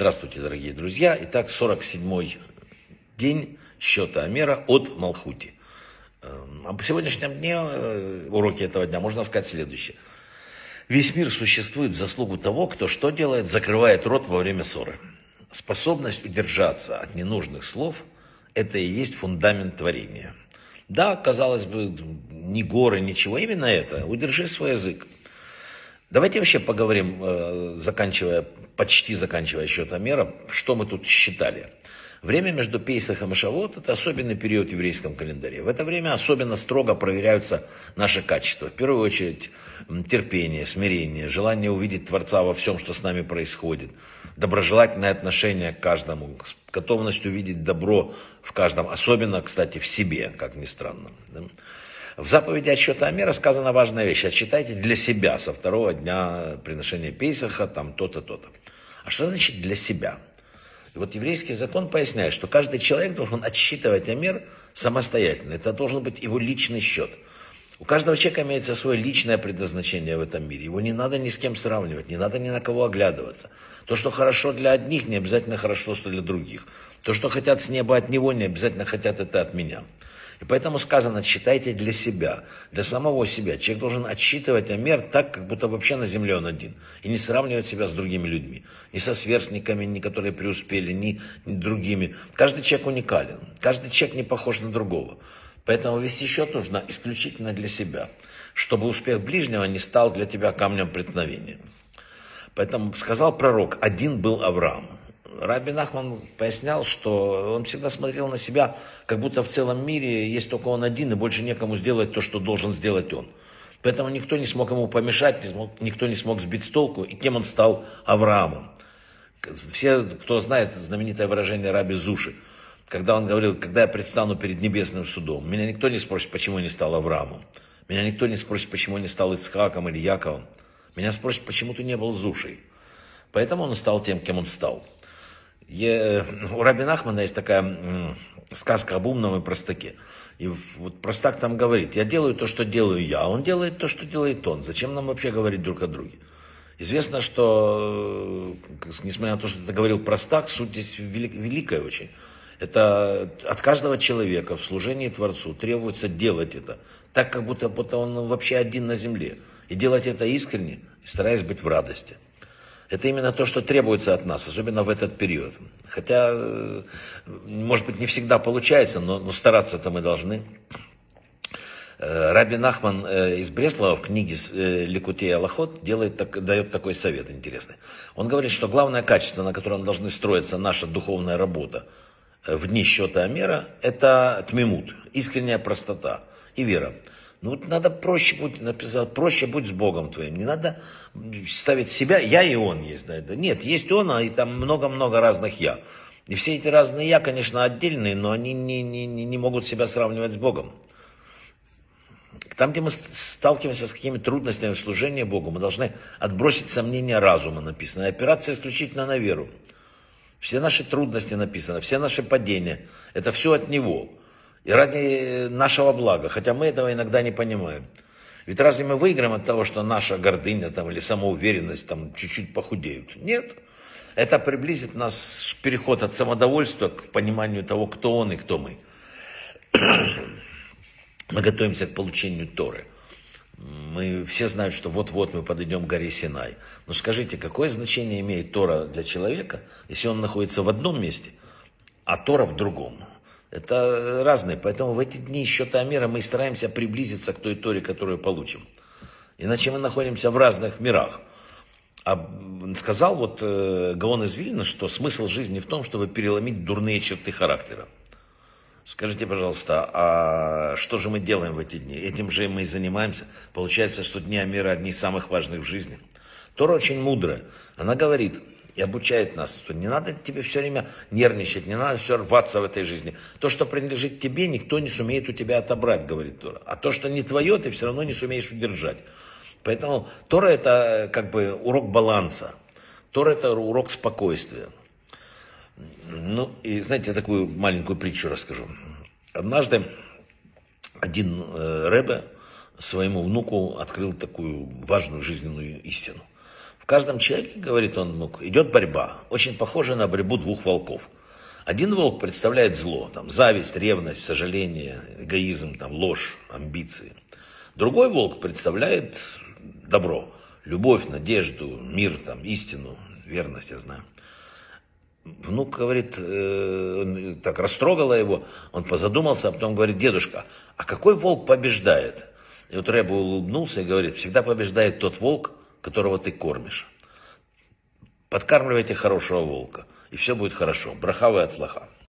Здравствуйте, дорогие друзья. Итак, 47-й день счета Амера от Малхути. Эм, а по сегодняшнем дне, э, уроки этого дня, можно сказать следующее. Весь мир существует в заслугу того, кто что делает, закрывает рот во время ссоры. Способность удержаться от ненужных слов – это и есть фундамент творения. Да, казалось бы, ни горы, ничего, именно это. Удержи свой язык. Давайте вообще поговорим, э, заканчивая, почти заканчивая счет Амера, что мы тут считали. Время между Пейсахом и Шавот – это особенный период в еврейском календаре. В это время особенно строго проверяются наши качества. В первую очередь терпение, смирение, желание увидеть Творца во всем, что с нами происходит, доброжелательное отношение к каждому, готовность увидеть добро в каждом, особенно, кстати, в себе, как ни странно. В заповеди отсчета Амера сказана важная вещь. Отсчитайте для себя со второго дня приношения Пейсаха, там то-то, то-то. А что значит для себя? И вот еврейский закон поясняет, что каждый человек должен отсчитывать Амер самостоятельно. Это должен быть его личный счет. У каждого человека имеется свое личное предназначение в этом мире. Его не надо ни с кем сравнивать, не надо ни на кого оглядываться. То, что хорошо для одних, не обязательно хорошо для других. То, что хотят с неба от него, не обязательно хотят это от меня. И поэтому сказано, считайте для себя, для самого себя. Человек должен отсчитывать Амер так, как будто вообще на земле он один. И не сравнивать себя с другими людьми. Ни со сверстниками, ни которые преуспели, ни, ни другими. Каждый человек уникален. Каждый человек не похож на другого. Поэтому вести счет нужно исключительно для себя. Чтобы успех ближнего не стал для тебя камнем преткновения. Поэтому сказал пророк, один был Авраам. Раби Нахман пояснял, что он всегда смотрел на себя, как будто в целом мире есть только он один, и больше некому сделать то, что должен сделать он. Поэтому никто не смог ему помешать, никто не смог сбить с толку, и кем он стал Авраамом. Все, кто знает знаменитое выражение Раби Зуши, когда он говорил, когда я предстану перед небесным судом, меня никто не спросит, почему я не стал Авраамом. Меня никто не спросит, почему я не стал Ицхаком или Яковом. Меня спросят, почему ты не был Зушей. Поэтому он стал тем, кем он стал. У Раби Нахмана есть такая сказка об умном и простаке. И вот простак там говорит, я делаю то, что делаю я, а он делает то, что делает он. Зачем нам вообще говорить друг о друге? Известно, что, э, несмотря на то, что это говорил простак, суть здесь великая очень. Это от каждого человека в служении Творцу требуется делать это, так как будто, будто он вообще один на земле. И делать это искренне, стараясь быть в радости. Это именно то, что требуется от нас, особенно в этот период. Хотя, э, может быть, не всегда получается, но, но стараться-то мы должны. Э, Раби Нахман э, из Бреслова в книге Ликутей Аллахот делает, так, дает такой совет интересный. Он говорит, что главное качество, на котором должны строиться наша духовная работа в дни счета Амера, это тмимут, искренняя простота и вера. Ну надо проще будь, написал, проще будь с Богом твоим. Не надо ставить себя, я и он есть. Да, да. Нет, есть он, а и там много-много разных я. И все эти разные я, конечно, отдельные, но они не, не, не могут себя сравнивать с Богом. Там, где мы сталкиваемся с какими-то трудностями в служении Богу, мы должны отбросить сомнения разума, написано, и опираться исключительно на веру. Все наши трудности написаны, все наши падения, это все от Него и ради нашего блага, хотя мы этого иногда не понимаем. Ведь разве мы выиграем от того, что наша гордыня там, или самоуверенность там чуть-чуть похудеют? Нет. Это приблизит нас переход от самодовольства к пониманию того, кто он и кто мы. Мы готовимся к получению Торы. Мы все знают, что вот-вот мы подойдем к горе Синай. Но скажите, какое значение имеет Тора для человека, если он находится в одном месте, а Тора в другом? Это разные. Поэтому в эти дни счета мира мы стараемся приблизиться к той Торе, которую получим. Иначе мы находимся в разных мирах. А сказал вот э, Гаон из Вильна, что смысл жизни в том, чтобы переломить дурные черты характера. Скажите, пожалуйста, а что же мы делаем в эти дни? Этим же мы и занимаемся. Получается, что дни Амира одни из самых важных в жизни. Тора очень мудрая. Она говорит, и обучает нас, что не надо тебе все время нервничать, не надо все рваться в этой жизни. То, что принадлежит тебе, никто не сумеет у тебя отобрать, говорит Тора. А то, что не твое, ты все равно не сумеешь удержать. Поэтому Тора это как бы урок баланса. Тора это урок спокойствия. Ну, и знаете, я такую маленькую притчу расскажу. Однажды один э, Рэбе своему внуку открыл такую важную жизненную истину – каждом человеке, говорит он, ну, идет борьба, очень похожая на борьбу двух волков. Один волк представляет зло, там, зависть, ревность, сожаление, эгоизм, там, ложь, амбиции. Другой волк представляет добро, любовь, надежду, мир, там, истину, верность, я знаю. Внук говорит, э, так растрогало его, он позадумался, а потом говорит, дедушка, а какой волк побеждает? И вот Рэба улыбнулся и говорит, всегда побеждает тот волк, которого ты кормишь. Подкармливайте хорошего волка, и все будет хорошо. Брахавы от слаха.